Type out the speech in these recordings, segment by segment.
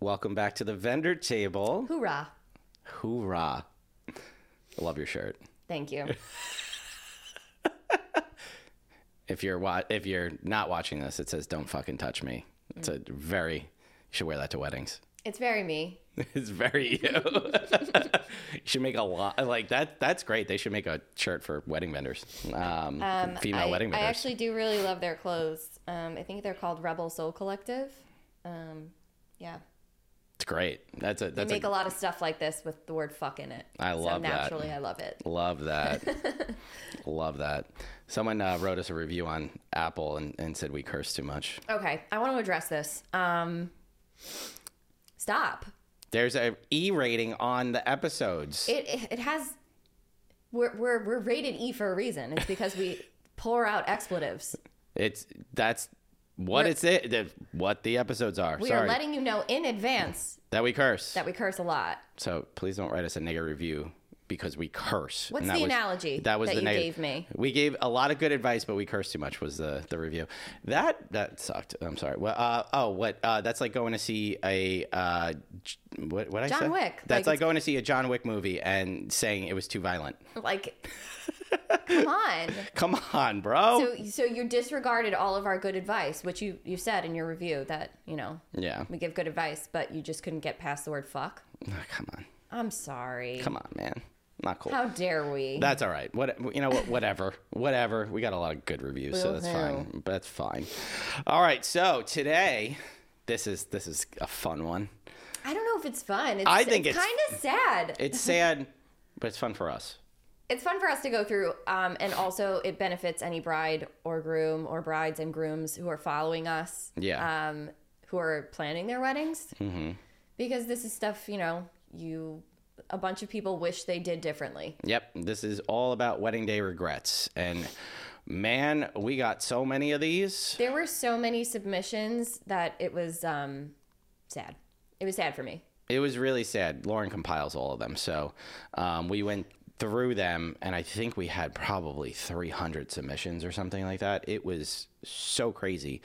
Welcome back to the vendor table. Hoorah. Hoorah. I love your shirt. Thank you. If you're wa- if you're not watching this, it says "Don't fucking touch me." It's a very. You should wear that to weddings. It's very me. It's very you. you should make a lot like that. That's great. They should make a shirt for wedding vendors. Um, female I, wedding vendors. I actually do really love their clothes. Um, I think they're called Rebel Soul Collective. Um, yeah. It's great. That's a They that's make a, a lot of stuff like this with the word fuck in it. I so love that. naturally I love it. Love that. love that. Someone uh, wrote us a review on Apple and, and said we curse too much. Okay, I want to address this. Um, stop. There's a E rating on the episodes. It it, it has. We're, we're we're rated E for a reason. It's because we pour out expletives. It's that's what it's it the, what the episodes are. We Sorry are letting you know in advance that we curse. that we curse a lot. so please don't write us a negative review because we curse. What's the was- analogy That was that the you neg- gave me? We gave a lot of good advice, but we cursed too much. Was the the review that that sucked? I'm sorry. Well, uh, oh, what? Uh, that's like going to see a uh, what? What I John say? Wick. That's Like, like going to see a John Wick movie and saying it was too violent. Like, come on. Come on, bro. So so you disregarded all of our good advice, which you you said in your review that you know yeah. we give good advice, but you just couldn't get past the word fuck. Oh, come on. I'm sorry. Come on, man. Not cool. How dare we? That's all right. What you know? What, whatever, whatever. We got a lot of good reviews, so that's fine. That's fine. All right. So today, this is this is a fun one. I don't know if it's fun. It's, I think it's, it's- kind of sad. It's sad, but it's fun for us. it's fun for us to go through, um, and also it benefits any bride or groom or brides and grooms who are following us. Yeah. Um, who are planning their weddings. Mm-hmm. Because this is stuff you know you a bunch of people wish they did differently. Yep. This is all about wedding day regrets, and man, we got so many of these. There were so many submissions that it was um, sad. It was sad for me. It was really sad. Lauren compiles all of them, so um, we went through them, and I think we had probably 300 submissions or something like that. It was so crazy.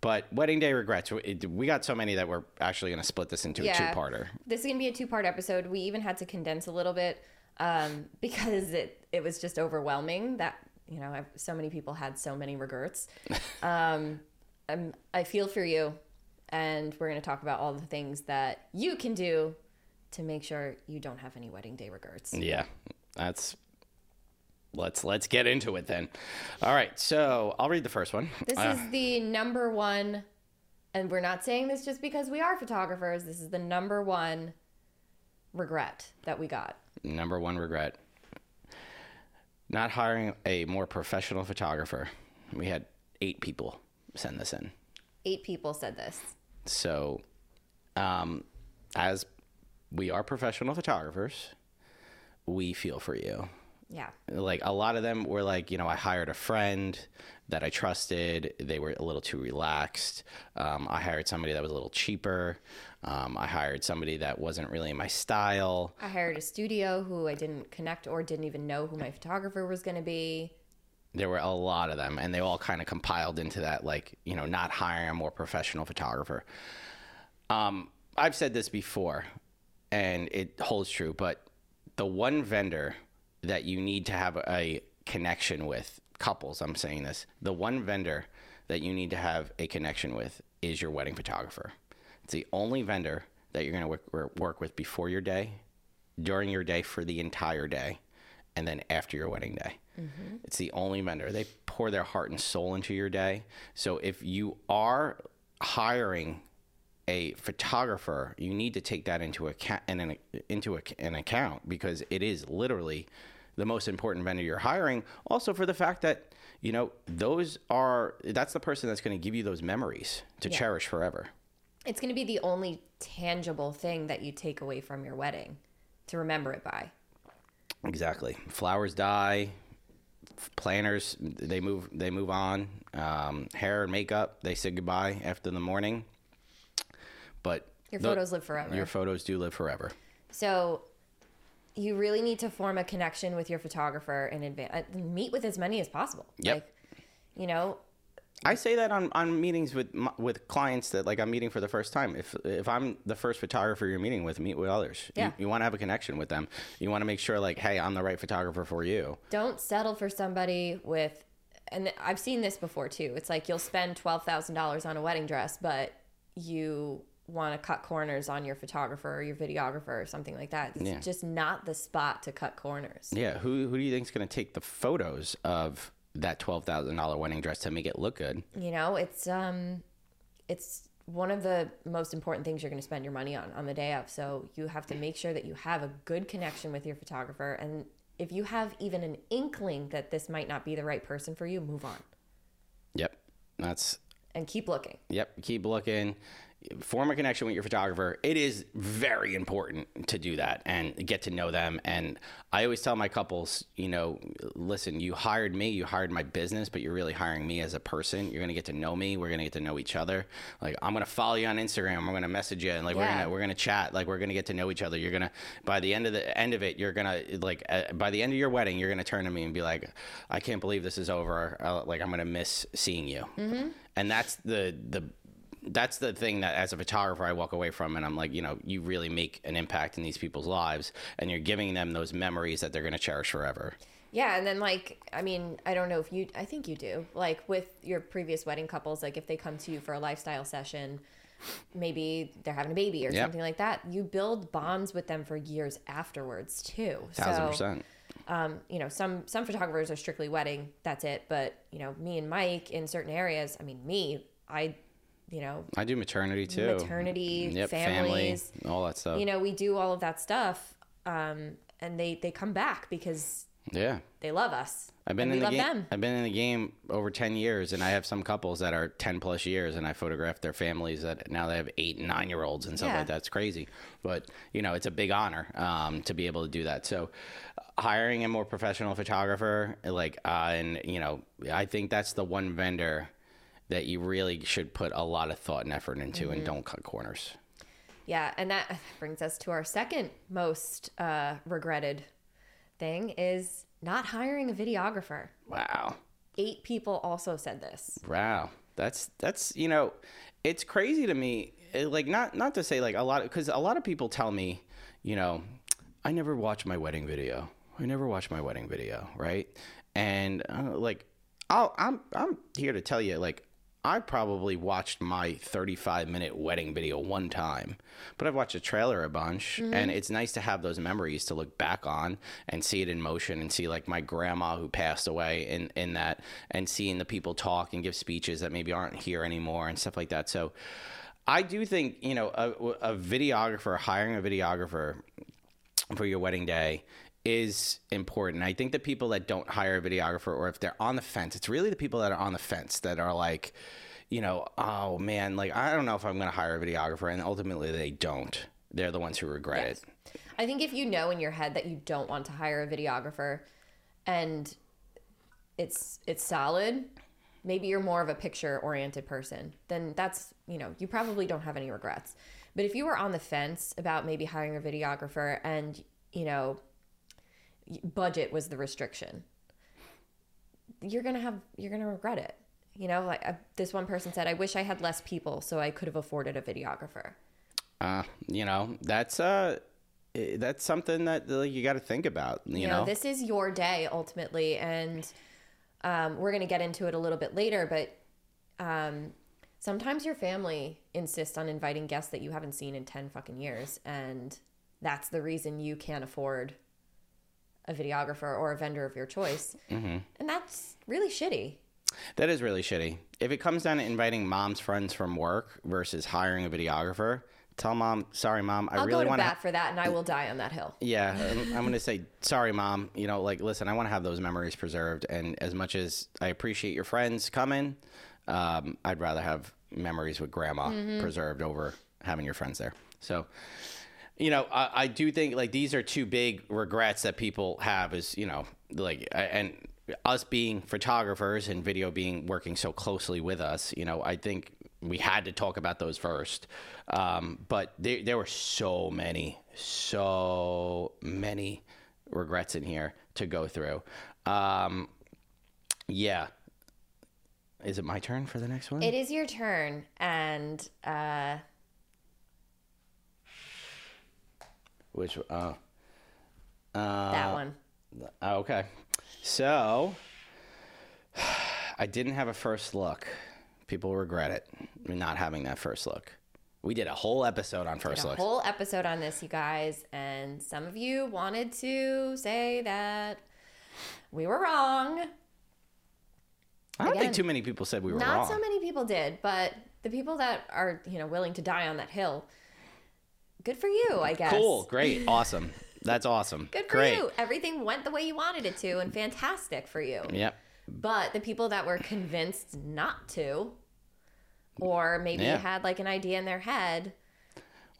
But wedding day regrets, we got so many that we're actually going to split this into a two-parter. This is gonna be a two part episode. We even had to condense a little bit um, because it it was just overwhelming that you know I've, so many people had so many regrets. Um, I'm, I feel for you, and we're gonna talk about all the things that you can do to make sure you don't have any wedding day regrets. Yeah, that's. Let's let's get into it then. All right, so I'll read the first one. This Uh, is the number one, and we're not saying this just because we are photographers. This is the number one regret that we got. Number one regret not hiring a more professional photographer. We had eight people send this in. Eight people said this. So, um, as we are professional photographers, we feel for you. Yeah. Like a lot of them were like, you know, I hired a friend that I trusted. They were a little too relaxed. Um, I hired somebody that was a little cheaper. Um, I hired somebody that wasn't really my style. I hired a studio who I didn't connect or didn't even know who my photographer was going to be. there were a lot of them and they all kind of compiled into that like you know not hiring a more professional photographer um, i've said this before and it holds true but the one vendor that you need to have a connection with couples i'm saying this the one vendor that you need to have a connection with is your wedding photographer it's the only vendor that you're going to work, work with before your day during your day for the entire day and then after your wedding day mm-hmm. it's the only vendor. They pour their heart and soul into your day. So if you are hiring a photographer, you need to take that into account and an, into a, an account because it is literally the most important vendor you're hiring. Also for the fact that you know those are that's the person that's going to give you those memories to Yeah. cherish forever. It's going to be the only tangible thing that you take away from your wedding to remember it by. Exactly. Flowers die. Planners they move they move on. Um, hair and makeup they say goodbye after the morning. But Your the- photos live forever. Your photos do live forever. So you really need to form a connection with your photographer in advance. Uh, Meet with as many as possible. Yep. Like, you know, I say that on, on meetings with with clients that like I'm meeting for the first time. If if I'm the first photographer you're meeting with, meet with others. Yeah. You, you want to have a connection with them. You want to make sure like, hey, I'm the right photographer for you. Don't settle for somebody with, and I've seen this before too. It's like you'll spend twelve thousand dollars on a wedding dress, but you want to cut corners on your photographer or your videographer or something like that. It's Yeah. just not the spot to cut corners. Yeah. Who who do you think's going to take the photos of that twelve thousand dollar wedding dress to make it look good? You know, it's um, it's one of the most important things you're going to spend your money on on the day of. So you have to make sure that you have a good connection with your photographer, and if you have even an inkling that this might not be the right person for you, move on Yep. That's and keep looking. Yep, keep looking. Form a connection with your photographer. It is very important to do that and get to know them. And I always tell my couples, you know, listen, you hired me, you hired my business, but you're really hiring me as a person. You're gonna get to know me. We're gonna get to know each other. Like I'm gonna follow you on Instagram. I'm gonna message you, and like we're gonna we're gonna chat. Like we're gonna get to know each other. You're gonna by the end of the end of it, you're gonna like uh, by the end of your wedding, you're gonna turn to me and be like, I can't believe this is over. Uh, like I'm gonna miss seeing you. And that's the the that's the thing that as a photographer I walk away from and I'm like, you know, you really make an impact in these people's lives and you're giving them those memories that they're going to cherish forever. Yeah, and then like I mean, I don't know if you I think you do. Like with your previous wedding couples, like if they come to you for a lifestyle session, maybe they're having a baby or Yep. something like that, you build bonds with them for years afterwards too. Thousand so, percent. um, you know, some some photographers are strictly wedding, that's it. But you know, me and Mike in certain areas, I mean, me, I, you know, I do maternity too. maternity, Yep, families, family, all that stuff. you know, we do all of that stuff, um, and they they come back because yeah. they love us. I've been in the love game. them. I've been in the game over ten years, and I have some couples that are ten plus years, and I photographed their families that now they have eight and nine year olds and stuff Yeah. like that. It's crazy, but you know, it's a big honor um, to be able to do that. So, hiring a more professional photographer, like, uh, and you know, I think that's the one vendor that you really should put a lot of thought and effort into, Mm-hmm. and don't cut corners. Yeah, and that brings us to our second most uh, regretted thing is not hiring a videographer. Wow. Eight people also said this. Wow, that's that's you know, it's crazy to me. eh, Like not not to say like a lot because a lot of people tell me, you know, I never watch my wedding video. I never watch my wedding video, right? And uh, like, I'll, I'm I'm here to tell you like. I probably watched my 35 minute wedding video one time, but I've watched a trailer a bunch, mm-hmm. and it's nice to have those memories to look back on and see it in motion and see like my grandma who passed away in, in that, and seeing the people talk and give speeches that maybe aren't here anymore and stuff like that. So I do think, you know, a, a videographer, hiring a videographer for your wedding day is important. I think the people that don't hire a videographer or if they're on the fence, it's really the people that are on the fence that are like, you know, oh man, like I don't know if I'm going to hire a videographer and ultimately they don't. They're the ones who regret Yes. it. I think if you know in your head that you don't want to hire a videographer and it's it's solid, maybe you're more of a picture oriented person, then that's, you know, you probably don't have any regrets. But if you were on the fence about maybe hiring a videographer and, you know, budget was the restriction, you're going to have you're going to regret it. You know, like uh, this one person said, I wish I had less people so I could have afforded a videographer. Uh, you know, that's uh eh, that's something that like, you got to think about, you, you know. know, this is your day ultimately and um, we're going to get into it a little bit later but um, sometimes your family insists on inviting guests that you haven't seen in 10 fucking years and that's the reason you can't afford a videographer or a vendor of your choice Mm-hmm. and that's really shitty That is really shitty. If it comes down to inviting mom's friends from work versus hiring a videographer, tell mom, sorry, mom, I i'll really want to. bat for that and i will die on that hill Yeah, I'm, I'm going to say sorry, mom. You know, like, listen, I want to have those memories preserved, and as much as I appreciate your friends coming, um, I'd rather have memories with grandma preserved over having your friends there. So, you know, I, I do think like these are two big regrets that people have. Is you know, like, and us being photographers and video being working so closely with us, you know, I think we had to talk about those first. Um, but there, there were so many, so many regrets in here to go through. Um, yeah. is it my turn for the next one? It is your turn, and uh, Which uh, that one. Oh, okay. So I didn't have a first look. People regret it not having that first look. We did a whole episode on first a looks. whole episode on this, you guys, and some of you wanted to say that we were wrong. I don't again, think too many people said we were Not wrong. Not so many people did, but the people that are, you know, willing to die on that hill, good for you, I guess. Cool, great, awesome. That's awesome. Good for great. you. Everything went the way you wanted it to, and fantastic for you. Yep. But the people that were convinced not to, or maybe Yeah. had like an idea in their head,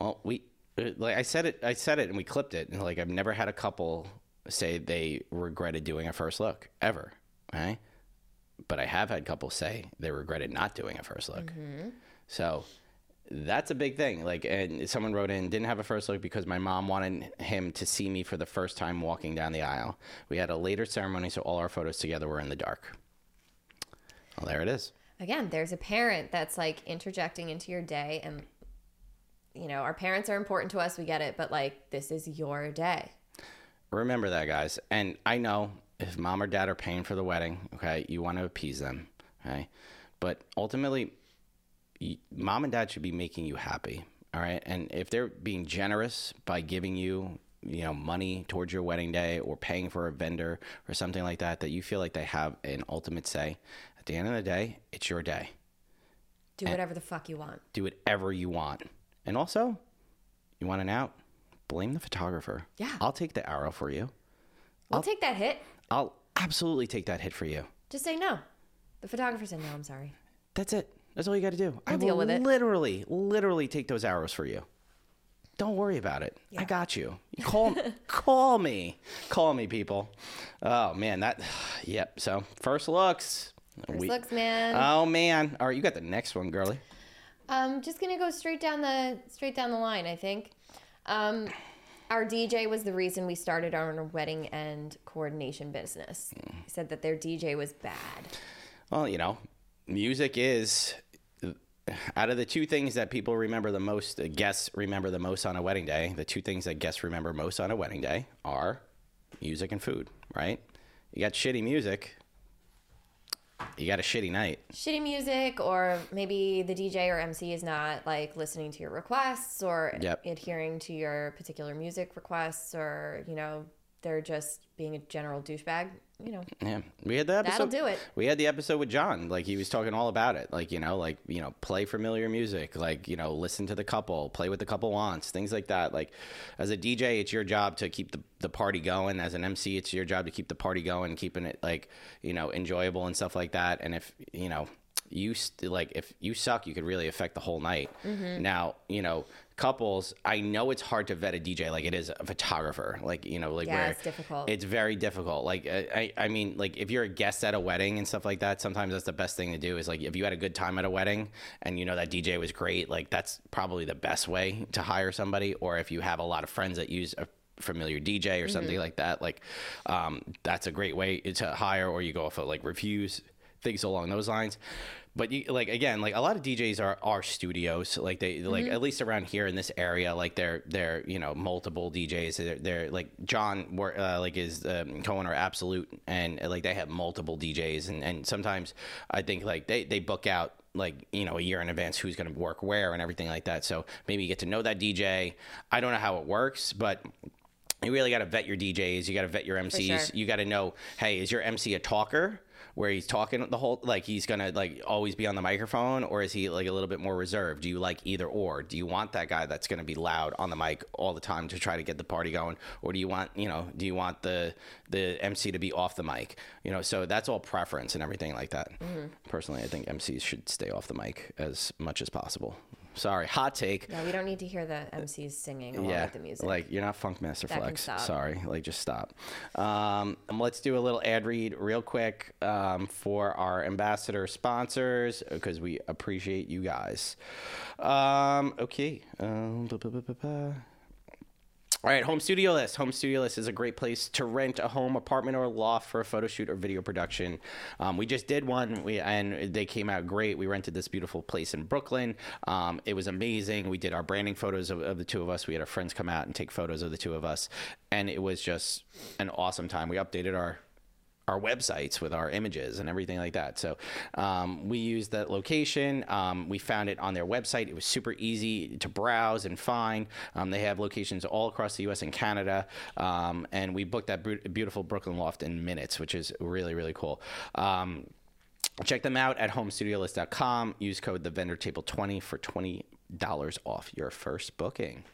Well, we uh, like I said it. I said it, and we clipped it. And like I've never had a couple say they regretted doing a first look ever. Okay, but I have had couples say they regretted not doing a first look. So that's a big thing. Like, and someone wrote in, didn't have a first look because my mom wanted him to see me for the first time walking down the aisle. We had a later ceremony, so all our photos together were in the dark. Well, there it is. again, there's a parent that's like interjecting into your day and you know, our parents are important to us, we get it, but like this is your day. Remember that, guys. And I know if mom or dad are paying for the wedding, okay, you want to appease them, okay? But ultimately, mom and dad should be making you happy, all right? And if they're being generous by giving you, you know, money towards your wedding day or paying for a vendor or something like that, that you feel like they have an ultimate say, at the end of the day, it's your day. Do whatever the fuck you want. Do whatever you want. And also, you want an out? Blame the photographer. Yeah. I'll take the arrow for you. I'll take that hit. I'll absolutely take that hit for you. Just say no. The photographer said no, I'm sorry. That's it. That's all you got to do. I I'll will deal with it. literally, literally take those arrows for you. Don't worry about it. I got you. Call, call me, call me, people. Oh man, that. Yep. So first looks. First We- looks, man. Oh man. All right, you got the next one, girly. I'm just gonna go straight down the straight down the line. I think. Um, our DJ was the reason we started our wedding and coordination business. He said that their DJ was bad. Well, you know, music is out of the two things that people remember the most, guests remember the most on a wedding day. The two things that guests remember most on a wedding day are music and food, right? You got shitty music, you got a shitty night. Shitty music, or maybe the DJ or MC is not like listening to your requests or Yep. adhering to your particular music requests, or you know they're just being a general douchebag. You know, Yeah, we had the episode. That'll do it. We had the episode with John. Like he was talking all about it. Like you know, like you know, play familiar music. Like you know, listen to the couple, play what the couple wants, things like that. Like as a DJ, it's your job to keep the the party going. As an MC, it's your job to keep the party going, keeping it like you know enjoyable and stuff like that. And if you know you st- like if you suck, you could really affect the whole night. Mm-hmm. Now you know couples. I know it's hard to vet a DJ like it is a photographer. Like you know, like Yeah, where it's difficult. it's very difficult. Like I, I mean, like if you're a guest at a wedding and stuff like that, sometimes that's the best thing to do. Is like if you had a good time at a wedding and you know that DJ was great, like that's probably the best way to hire somebody. Or if you have a lot of friends that use a familiar DJ or something like that, like um, that's a great way to hire. Or you go off of like reviews, things along those lines. But you like again, like a lot of DJs are are studios. Like they like at least around here in this area, like they're they're you know multiple DJs. They're, they're like John, uh, like is um, Cohen or Absolute, and uh, like they have multiple DJs, and and sometimes I think like they they book out like you know a year in advance who's going to work where and everything like that. So maybe you get to know that DJ. I don't know how it works, but you really got to vet your DJs. You got to vet your MCs. sure. You got to know, hey, is your MC a talker? Where he's talking the whole like he's gonna like always be on the microphone, or is he like a little bit more reserved? Do you like either or? Do you want that guy that's gonna be loud on the mic all the time to try to get the party going, or do you want you know do you want the the MC to be off the mic? You know, so that's all preference and everything like that. Mm-hmm. Personally, I think MCs should stay off the mic as much as possible. Sorry, hot take. yeah, we don't need to hear the MCs singing along Yeah, with the music. like you're not Funk Master That can Flex. stop. Sorry, like just stop. Um, let's do a little ad read real quick um, for our ambassador sponsors because we appreciate you guys. Um, okay. Um. All right, Home Studio List. Home Studio List is a great place to rent a home, apartment, or loft for a photo shoot or video production. Um, we just did one, we, and they came out great. We rented this beautiful place in Brooklyn. Um, it was amazing. We did our branding photos of, of the two of us. We had our friends come out and take photos of the two of us, and it was just an awesome time. We updated our our websites with our images and everything like that. So um, we used that location. Um, we found it on their website. It was super easy to browse and find. Um, they have locations all across the U.S. and Canada, um, and we booked that beautiful Brooklyn loft in minutes, which is really really cool. Um, check them out at homestudiolist.com. Use code the vendor table 20 for $20 off your first booking.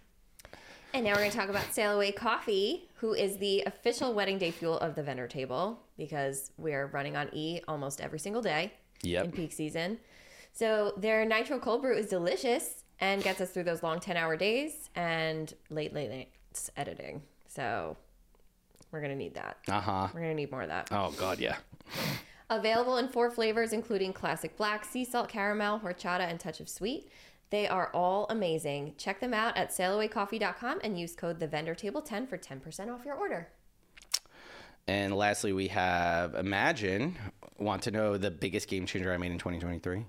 And now we're going to talk about Sail Away Coffee, who is the official wedding day fuel of the vendor table because we're running on E almost every single day Yep. in peak season. So their nitro cold brew is delicious and gets us through those long 10 hour days and late, late nights editing. So we're going to need that. Uh huh. We're going to need more of that. Oh, God, yeah. Available in four flavors, including classic black, sea salt caramel, horchata, and touch of sweet. They are all amazing. Check them out at sailawaycoffee.com and use code the vendor table 10 for 10% off your order. And lastly, we have Imagen. Want to know the biggest game changer I made in 2023?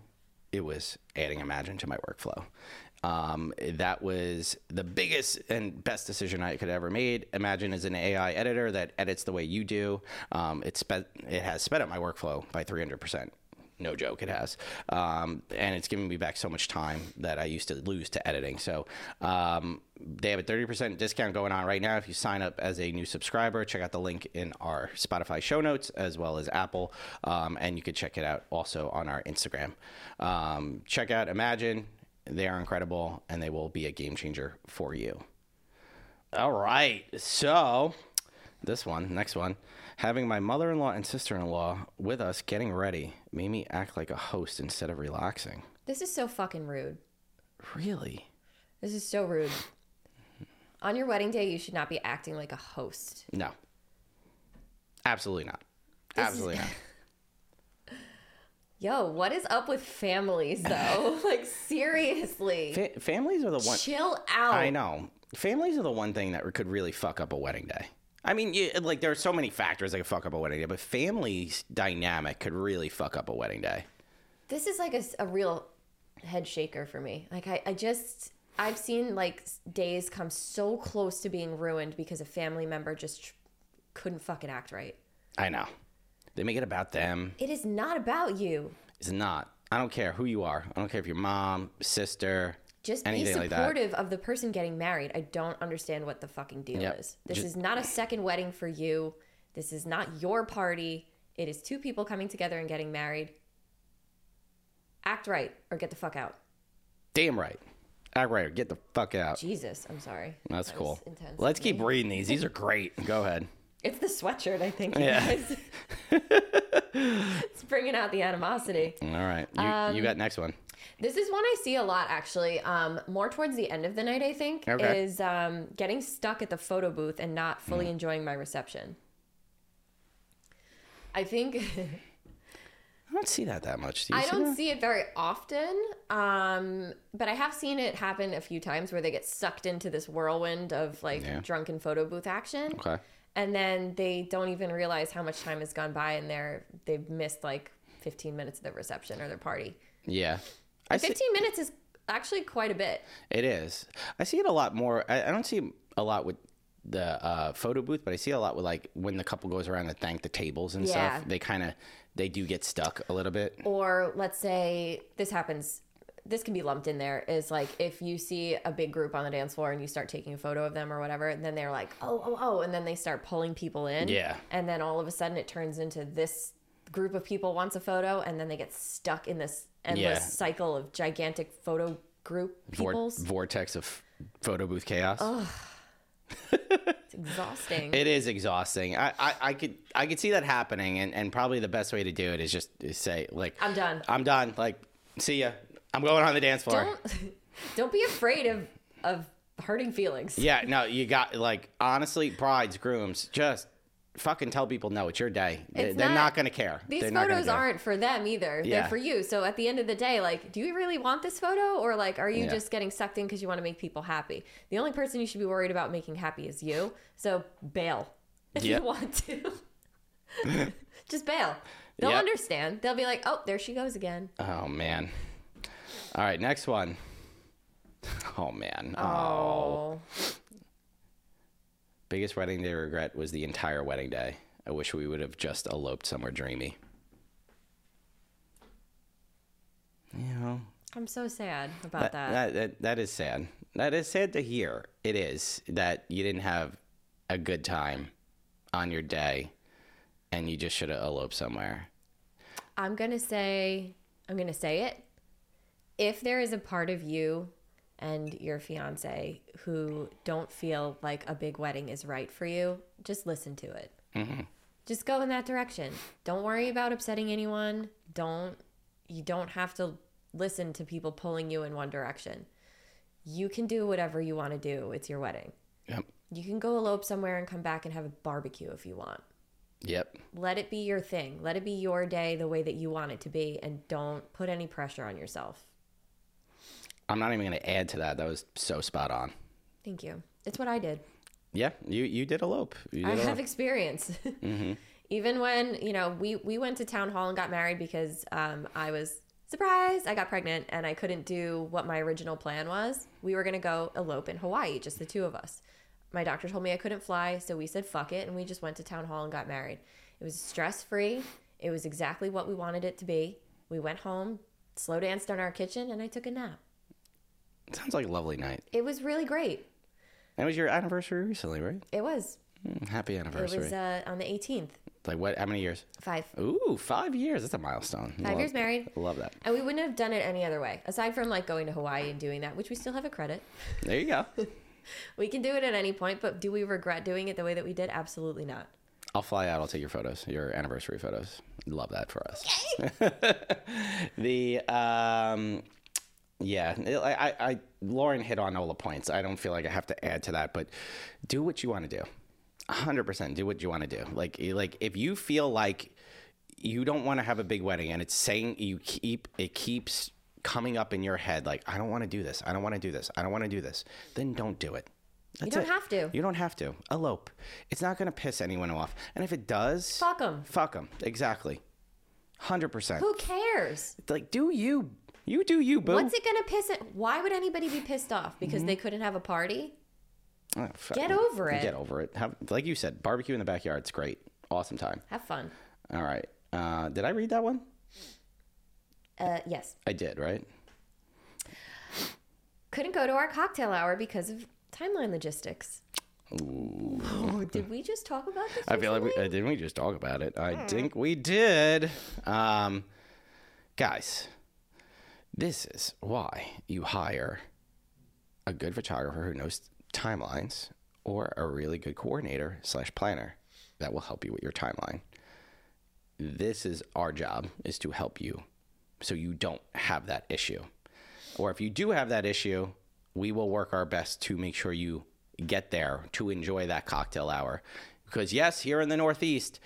It was adding Imagen to my workflow. Um, that was the biggest and best decision I could ever made. Imagen is an AI editor that edits the way you do. Um, it sped, it has sped up my workflow by 300 percent. No joke, it has. Um, and it's giving me back so much time that I used to lose to editing. So um, they have a 30% discount going on right now. If you sign up as a new subscriber, check out the link in our Spotify show notes as well as Apple. Um, and you can check it out also on our Instagram. Um, check out Imagen. They are incredible and they will be a game changer for you. All right. So, this one, next one. Having my mother in law and sister in law with us getting ready made me act like a host instead of relaxing. This is so fucking rude. Really? This is so rude. On your wedding day, you should not be acting like a host. No. Absolutely not. This is- Absolutely not. Yo, what is up with families though? like seriously. Fa- families are the one. Chill out. I know. Families are the one thing that could really fuck up a wedding day. I mean, you, like there are so many factors that could fuck up a wedding day, but families dynamic could really fuck up a wedding day. this is like a real head shaker for me. Like I, I just I've seen like days come so close to being ruined because a family member just tr- couldn't fucking act right. I know. They make it about them. It is not about you. It's not. I don't care who you are. I don't care if you're mom, sister, Just be anything like supportive of the person getting married. I don't understand what the fucking deal Yep. is. This Just- is not a second wedding for you. This is not your party. It is two people coming together and getting married. Act right or get the fuck out. Damn right. Act right. or Get the fuck out. Jesus, I'm sorry. That's That cool. Let's keep reading these. These are great. Go ahead. It's the sweatshirt, I think. Yeah. it's bringing out the animosity. All right. You, Um, you got next one. This is one I see a lot, actually. Um, more towards the end of the night, I think, Okay. is um, getting stuck at the photo booth and not fully Mm. enjoying my reception. I think I don't see that that much. Do you I see don't that? see it very often, um, but I have seen it happen a few times where they get sucked into this whirlwind of like Yeah. drunken photo booth action. Okay. and then they don't even realize how much time has gone by and they're they've missed like 15 minutes of their reception or their party Yeah. I see, 15 minutes is actually quite a bit it is. I see it a lot more. I, I don't see a lot with the uh, photo booth, but I see a lot with like when the couple goes around to thank the tables and Yeah. stuff. They kind of they do get stuck a little bit. or let's say this happens this can be lumped in there is like if you see a big group on the dance floor and you start taking a photo of them or whatever and then they're like oh oh oh and then they start pulling people in Yeah. and then all of a sudden it turns into this group of people wants a photo and then they get stuck in this endless Yeah. cycle of gigantic photo group Vor- peoples vortex of photo booth chaos. it's exhausting It is exhausting. I, I, I could I could see that happening, and, and probably the best way to do it is just to say like I'm done. I'm done. Like, see ya. I'm going on the dance floor. don't don't be afraid of of hurting feelings Yeah, no, you got like honestly, brides, grooms, just fucking tell people no, it's your day. It's They're not, not- going to care. These They're photos aren't for them either. Yeah. They're for you. So at the end of the day, like, do you really want this photo or like are you Yeah. just getting sucked in because you want to make people happy? The only person you should be worried about making happy is you. So bail if Yep. you want to. just bail. They'll Yep. understand. They'll be like, oh, there she goes again. Oh man. All right, next one. Oh man. Oh. Biggest wedding day regret was the entire wedding day. I wish we would have just eloped somewhere dreamy. You know, I'm so sad about that, that. that, that, that is sad. That is sad to hear. It is that you didn't have a good time on your day and you just should have eloped somewhere. I'm going to say, I'm going to say it. If there is a part of you and your fiance who don't feel like a big wedding is right for you, just listen to it. Mm-hmm. Just go in that direction. Don't worry about upsetting anyone. Don't, you don't have to listen to people pulling you in one direction. You can do whatever you want to do. It's your wedding. Yep. You can go elope somewhere and come back and have a barbecue if you want. Yep. Let it be your thing. Let it be your day the way that you want it to be and don't put any pressure on yourself. I'm not even going to add to that. That was so spot on. Thank you. It's what I did. Yeah, you you did elope. You I did have elope. experience. Even when, you know, we, we went to town hall and got married because um, I was surprised I got pregnant and I couldn't do what my original plan was. We were going to go elope in Hawaii, just the two of us. My doctor told me I couldn't fly, so we said fuck it and we just went to town hall and got married. It was stress free. It was exactly what we wanted it to be. We went home, slow danced in our kitchen, and I took a nap. Sounds like a lovely night. It was really great. And it was your anniversary recently, right? It was. Mm, Happy anniversary. It was uh, on the 18th. like what? How many years? Five. Ooh, five years. That's a milestone. Five years married. Love that. And we wouldn't have done it any other way, aside from like going to Hawaii and doing that, which we still have a credit. There you go. We can do it at any point, but do we regret doing it the way that we did? Absolutely not. I'll fly out. I'll take your photos, your anniversary photos. Love that for us. Yay! The um, yeah, I, I, I, Lauren hit on all the points. I don't feel like I have to add to that, but do what you want to do. hundred percent, do what you want to do. Like, eh, like if you feel like you don't want to have a big wedding, and it's saying you keep it keeps coming up in your head, like I don't want to do this, I don't want to do this, I don't want to do this, then don't do it. That's don't it. have to. You don't have to. Elope. It's not going to piss anyone off. And if it does, Fuck 'em. Fuck them. Exactly. 100%. Who cares? Like, do you. You do you, boo. What's it gonna piss it? Why would anybody be pissed off because they couldn't have a party? Oh, Get over it. Get over it. Have, like you said, barbecue in the backyard. It's great. Awesome time. Have fun. All right. Uh, did I read that one? Uh, yes. I did, right? Couldn't go to our cocktail hour because of timeline logistics. Oh, did we just talk about this? I feel like we, uh, didn't we just talk about it? I think we did. Um, guys, this is why you hire a good photographer who knows timelines or a really good coordinator slash planner that will help you with your timeline. This is our job is to help you so you don't have that issue. Or if you do have that issue, we will work our best to make sure you get there to enjoy that cocktail hour. Because yes, here in the Northeast,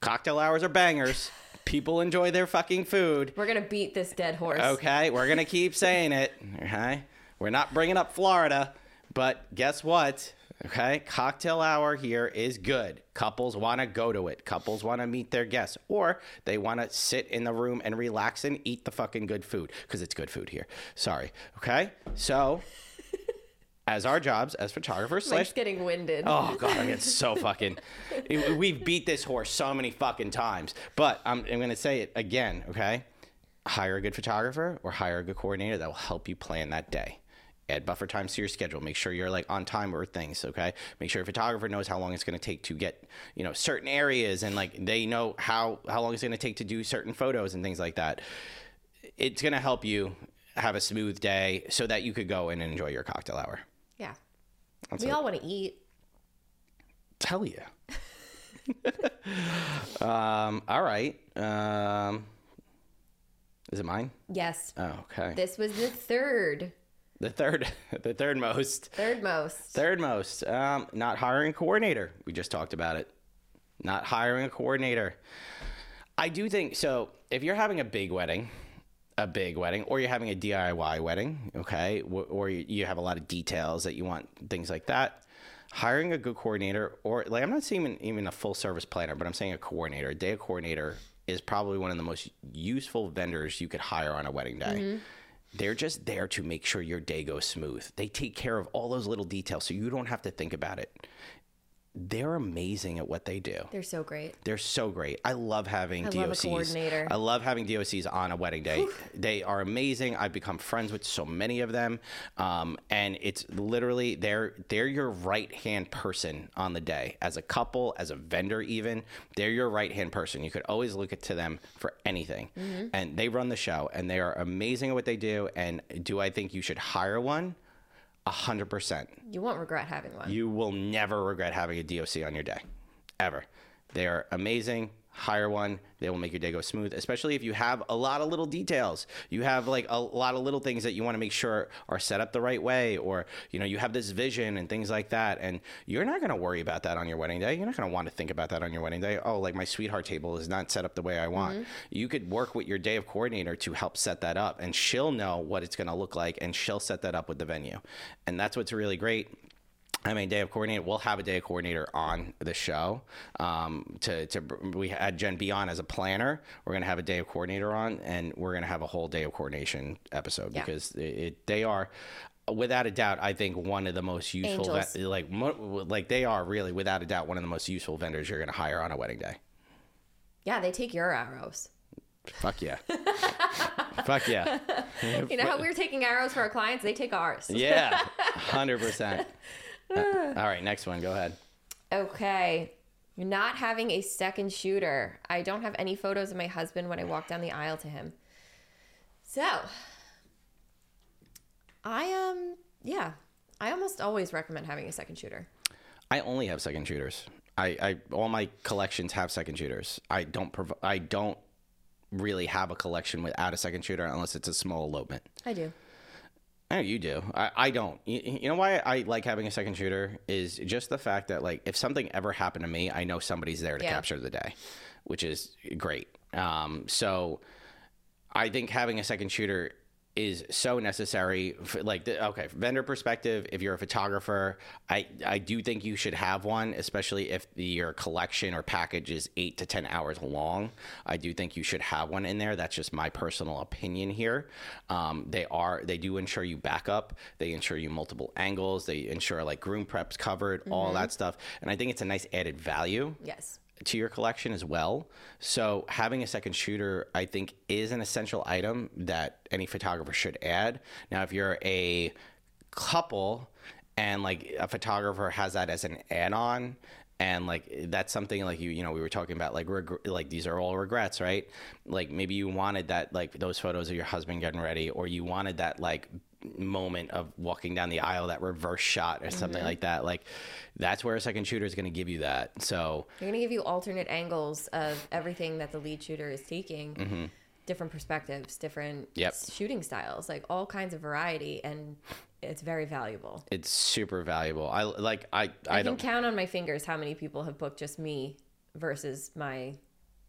cocktail hours are bangers. People enjoy their fucking food. We're gonna beat this dead horse. Okay, we're gonna keep saying it. Okay, we're not bringing up Florida, but guess what? Okay, cocktail hour here is good. Couples want to go to it. Couples want to meet their guests, or they want to sit in the room and relax and eat the fucking good food because it's good food here. Sorry. Okay, so as our jobs as photographers slash Mike's getting winded. Oh god, I get so fucking. We've beat this horse so many fucking times, but I'm, I'm gonna say it again. Okay, hire a good photographer or hire a good coordinator that will help you plan that day. Add buffer times to your schedule. Make sure you're like on time with things. Okay, make sure your photographer knows how long it's gonna take to get you know certain areas and like they know how how long it's gonna take to do certain photos and things like that. It's gonna help you have a smooth day so that you could go and enjoy your cocktail hour. Yeah. That's We it. all want to eat. tell you. um, all right. Um, is it mine? Yes. Oh, okay. This was the third, The third, the third most, third most. third most. Um, not hiring a coordinator. We just talked about it. not hiring a coordinator. I do think so. If you're having a big wedding, a big wedding, or you're having a DIY wedding, okay, or you have a lot of details that you want, things like that, hiring a good coordinator, or like I'm not saying even, even a full service planner, but I'm saying a coordinator, a day coordinator is probably one of the most useful vendors you could hire on a wedding day. Mm-hmm. They're just there to make sure your day goes smooth. They take care of all those little details so you don't have to think about it. They're amazing at what they do. They're so great. They're so great. I love having I DOCs. love. I love having DOCs on a wedding day. they are amazing. I've become friends with so many of them, um, and it's literally they're they're your right hand person on the day. As a couple, as a vendor, even they're your right hand person. You could always look to them for anything, Mm-hmm. and they run the show, and they are amazing at what they do. And do I think you should hire one? A hundred percent. You won't regret having one. You will never regret having a DOC on your day, ever. They are amazing. Hire one. They will make your day go smooth, especially if you have a lot of little details. You have like a lot of little things that you want to make sure are set up the right way, or you know, you have this vision and things like that. And you're not going to worry about that on your wedding day. You're not going to want to think about that on your wedding day. Oh, like my sweetheart table is not set up the way I want. Mm-hmm. You could work with your day of coordinator to help set that up, and she'll know what it's going to look like, and she'll set that up with the venue. And that's what's really great. I mean, day of coordinator. We'll have a day of coordinator on the show. Um, to, to we had Jen be on as a planner. We're gonna have a day of coordinator on, and we're gonna have a whole day of coordination episode yeah. because it, it, they are, without a doubt, I think one of the most useful. Ve- like mo- like they are really without a doubt one of the most useful vendors you're gonna hire on a wedding day. Yeah, they take your arrows. Fuck yeah. Fuck yeah. You know how we're taking arrows for our clients? They take ours. yeah, 100%. Uh, all right, next one. Go ahead. Okay. Not having a second shooter. I don't have any photos of my husband when I walk down the aisle to him. So, I am, um, yeah, I almost always recommend having a second shooter. I only have second shooters. I, I all my collections have second shooters. I don't prov- I don't really have a collection without a second shooter unless it's a small elopement. I do. I know you do. I, I don't. You, you know why I like having a second shooter is just the fact that like if something ever happened to me, I know somebody's there to Yeah. capture the day, which is great. Um, so I think having a second shooter is so necessary. For, like, the, okay, vendor perspective, if you're a photographer, I I do think you should have one, especially if the, your collection or package is eight to ten hours long. I do think you should have one in there. That's just my personal opinion here. Um, they are they do ensure you backup. They ensure you multiple angles. They ensure like groom preps covered, all that stuff. And I think it's a nice added value Yes. To your collection as well. So having a second shooter, I think, is an essential item that any photographer should add. Now, if you're a couple and like a photographer has that as an add-on and like that's something like you you know we were talking about like reg- like these are all regrets right like maybe you wanted that like those photos of your husband getting ready or you wanted that like moment of walking down the aisle that reverse shot or something like that like that's where a second shooter is going to give you that so They're going to give you alternate angles of everything that the lead shooter is taking. Different perspectives, different Mm-hmm. Yep. shooting styles, like all kinds of variety and it's very valuable. it's super valuable. I like I I, I, can don't count on my fingers how many people have booked just me versus my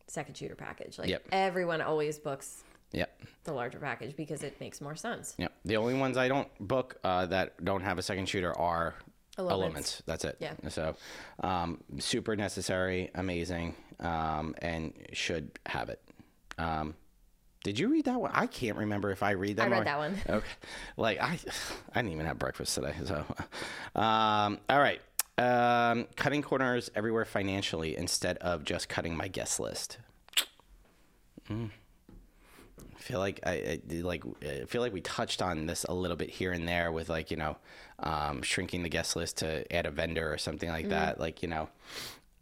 second shooter package. Like Yep. everyone always books Yep. the larger package because it makes more sense. Yep. The only ones I don't book uh, that don't have a second shooter are Elopements. elements. That's it. Yeah. So um, super necessary, amazing, um, and should have it. Um, did you read that one? I can't remember if I read that. I read that one. Okay. Like I, I didn't even have breakfast today. So, um, all right. Um, cutting corners everywhere financially instead of just cutting my guest list. Mm. I feel like I, I like I feel like we touched on this a little bit here and there with like you know um, shrinking the guest list to add a vendor or something like that. Like you know,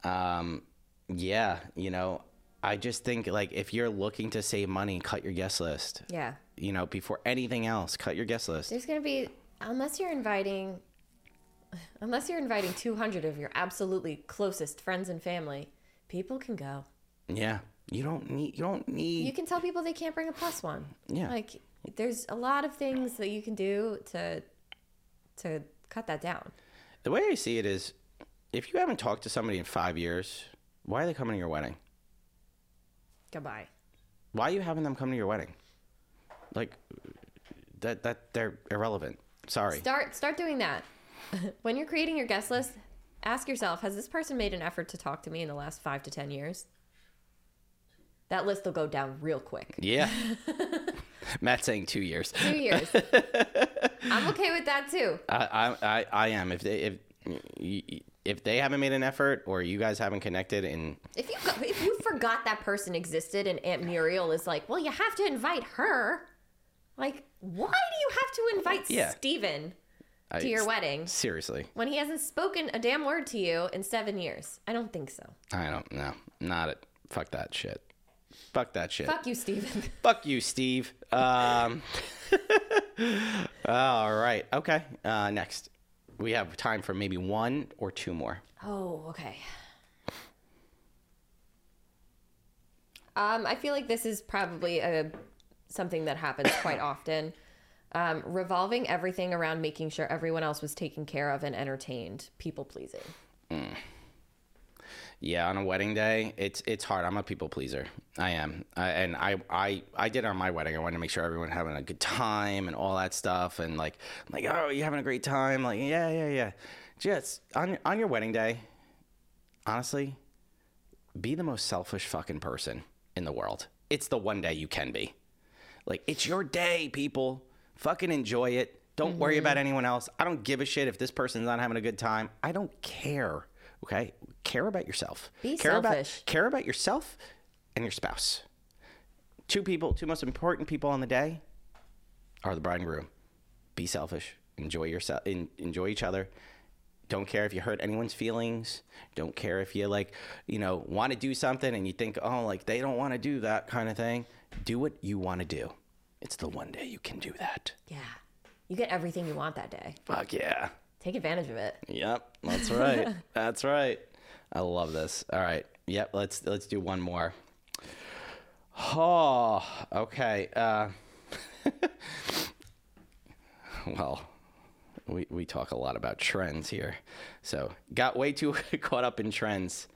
um, yeah, you know, I just think like if you're looking to save money, cut your guest list. Yeah. You know, before anything else, cut your guest list. There's to be unless you're inviting unless you're inviting 200 of your absolutely closest friends and family, people can go. Yeah, you don't need you don't need You can tell people they can't bring a plus one. Yeah. Like there's a lot of things that you can do to to cut that down. the way I see it is, if you haven't talked to somebody in five years, Why are they coming to your wedding? Goodbye. Why are you having them come to your wedding? Like that that they're irrelevant. Sorry. Start start doing that. when you're creating your guest list, ask yourself, has this person made an effort to talk to me in the last 5 to 10 years? That list will go down real quick. Yeah. Matt's saying two years. 2 years. I'm okay with that too. I, I, I, I am. If they if if they haven't made an effort or you guys haven't connected in If you go, if you forgot that person existed and Aunt Muriel is like, "Well, you have to invite her." Like, why do you have to invite Yeah. Steven I- to your wedding seriously, when he hasn't spoken a damn word to you in 7 years? I don't think so. I don't know. Not it. Fuck that shit. Fuck that shit. Fuck you, Steven. Fuck you, Steve. Um, all right. Okay. Uh, next, we have time for maybe one or two more. Oh, okay. Um, I feel like this is probably a something that happens quite often. Um, revolving everything around making sure everyone else was taken care of and entertained, people pleasing. Yeah, on a wedding day, it's it's hard. I'm a people pleaser. I am, I, and I I I did on my wedding. I wanted to make sure everyone having a good time and all that stuff. And like, I'm like, oh, you having a great time? Like, yeah, yeah, yeah. Just on on your wedding day, honestly, be the most selfish fucking person in the world. It's the one day you can be. Like, it's your day, people. Fucking enjoy it. Don't worry mm-hmm. about anyone else. I don't give a shit if this person's not having a good time. I don't care. Okay? Care about yourself. Be care selfish. About, care about yourself and your spouse. Two people, two most important people on the day are the bride and groom. Be selfish. Enjoy yourself. En- enjoy each other. Don't care if you hurt anyone's feelings. Don't care if you like, you know, want to do something and you think, oh, like they don't want to do that kind of thing. Do what you want to do. It's the one day you can do that. Yeah. You get everything you want that day. Fuck yeah. Take advantage of it. Yep, that's right. that's right. I love this. All right. Yep, let's let's do one more. Oh, okay. Uh, well, we we talk a lot about trends here, so got way too caught up in trends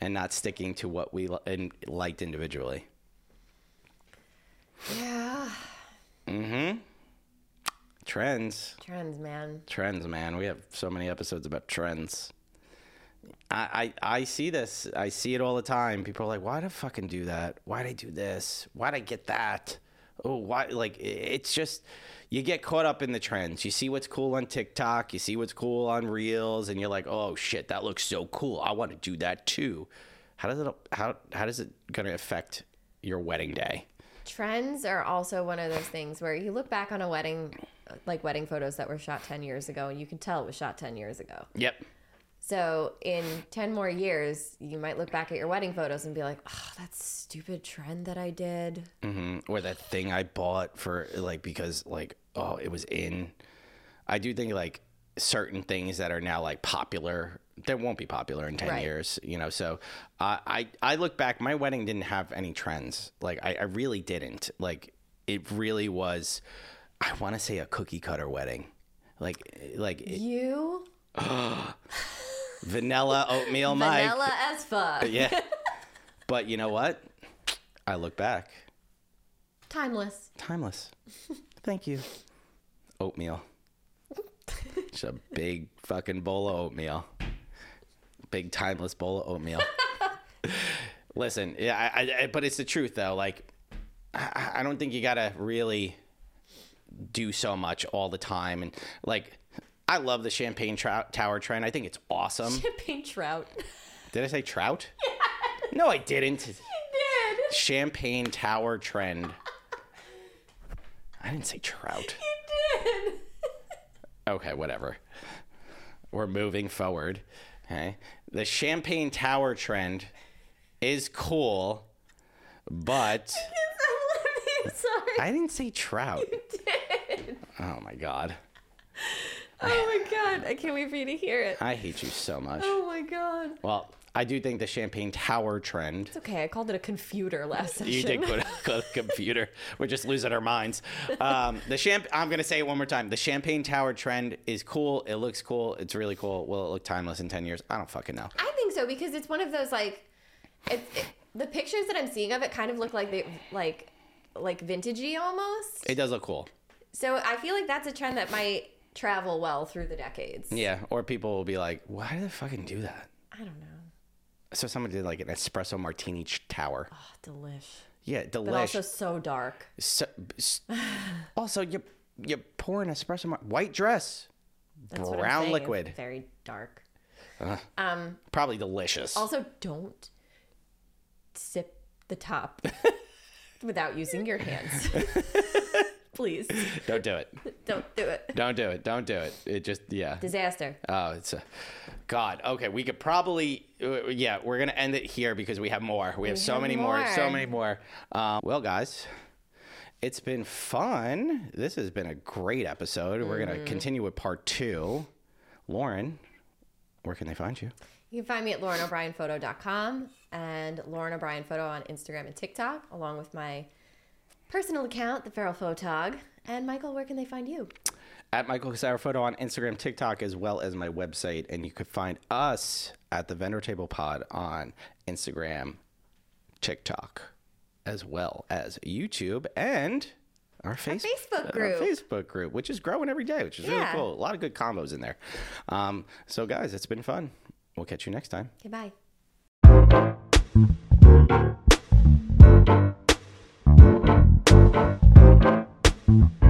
and not sticking to what we li- and liked individually. Yeah. Trends. Trends, man. trends man. We have so many episodes about trends. I, I i see this. I see it all the time. People are like why'd i fucking do that? Why'd i do this? Why'd i get that? Oh why like it's just you get caught up in the trends. You see what's cool on tiktok. You see what's cool on reels and you're like oh shit that looks so cool. I want to do that too. How does it how how does it gonna affect your wedding day? Trends are also one of those things where you look back on a wedding, like wedding photos that were shot 10 years ago, and you can tell it was shot 10 years ago. yep So in 10 more years, you might look back at your wedding photos and be like, oh, that stupid trend that I did. hmm Or that thing I bought for like because like oh it was in. I do think like certain things that are now like popular that won't be popular in ten Right. years. You know, so uh, I I look back. My wedding didn't have any trends. Like I, I really didn't. Like it really was. I want to say a cookie cutter wedding. Like like it- You vanilla oatmeal Mike. vanilla as fuck. Yeah. but you know what? I look back. Timeless. Timeless. Thank you. Oatmeal. Just a big fucking bowl of oatmeal. Big timeless bowl of oatmeal. Listen, yeah, I, I, I- but it's the truth though. Like, I, I don't think you gotta really do so much all the time. And like, I love the champagne trout tower trend. I think it's awesome. Champagne trout. Did I say trout? No, I didn't. You did. Champagne tower trend. I didn't say trout. You did. Okay, whatever. We're moving forward. Okay. The champagne tower trend is cool, but. I didn't say trout. You did. Oh my god. Oh my god. I can't wait for you to hear it. I hate you so much. Oh my god. Well, I do think the champagne tower trend It's okay. I called it a confuter last session. You did to, go to computer. We're just losing our minds. Um, the champ. I'm gonna say it one more time. The champagne tower trend is cool. It looks cool. It's really cool. Will it look timeless in ten years? I don't fucking know. I think so because it's one of those like It's it, the pictures that I'm seeing of it kind of look like they like like vintagey almost. It does look cool. So I feel like that's a trend that might travel well through the decades. Yeah, or people will be like, "Why do they fucking do that?" I don't know. So someone did like an espresso martini ch- tower. Oh, delish. Yeah, delish. But also so dark. So, also, you you pour an espresso mar- white dress, That's brown saying, it's liquid, Very dark. Uh-huh. Um. probably delicious. Also, don't sip the top without using your hands. Please Don't do it. don't do it. Don't do it. Don't do it. It just yeah. Disaster. Oh, it's a God. Okay, we could probably uh, yeah. We're gonna end it here because we have more. We have so have many more. So many more. Um, well, guys. It's been fun. This has been a great episode. We're going to continue with part two. Lauren, where can they find you? You can find me at laurenobrienphoto.com and Lauren O'Brien Photo on Instagram and TikTok, along with my personal account, The Feral Photog. And Michael, where can they find you? At Michael Casaro Photo on Instagram, TikTok, as well as my website. And you could find us at the Vendor Table Pod on Instagram, TikTok, as well as YouTube and our, face- Facebook our group. Facebook group, which is growing every day, which is really cool. A lot of good combos in there. Um, so, guys, it's been fun. We'll catch you next time. Okay, bye. Mm-hmm.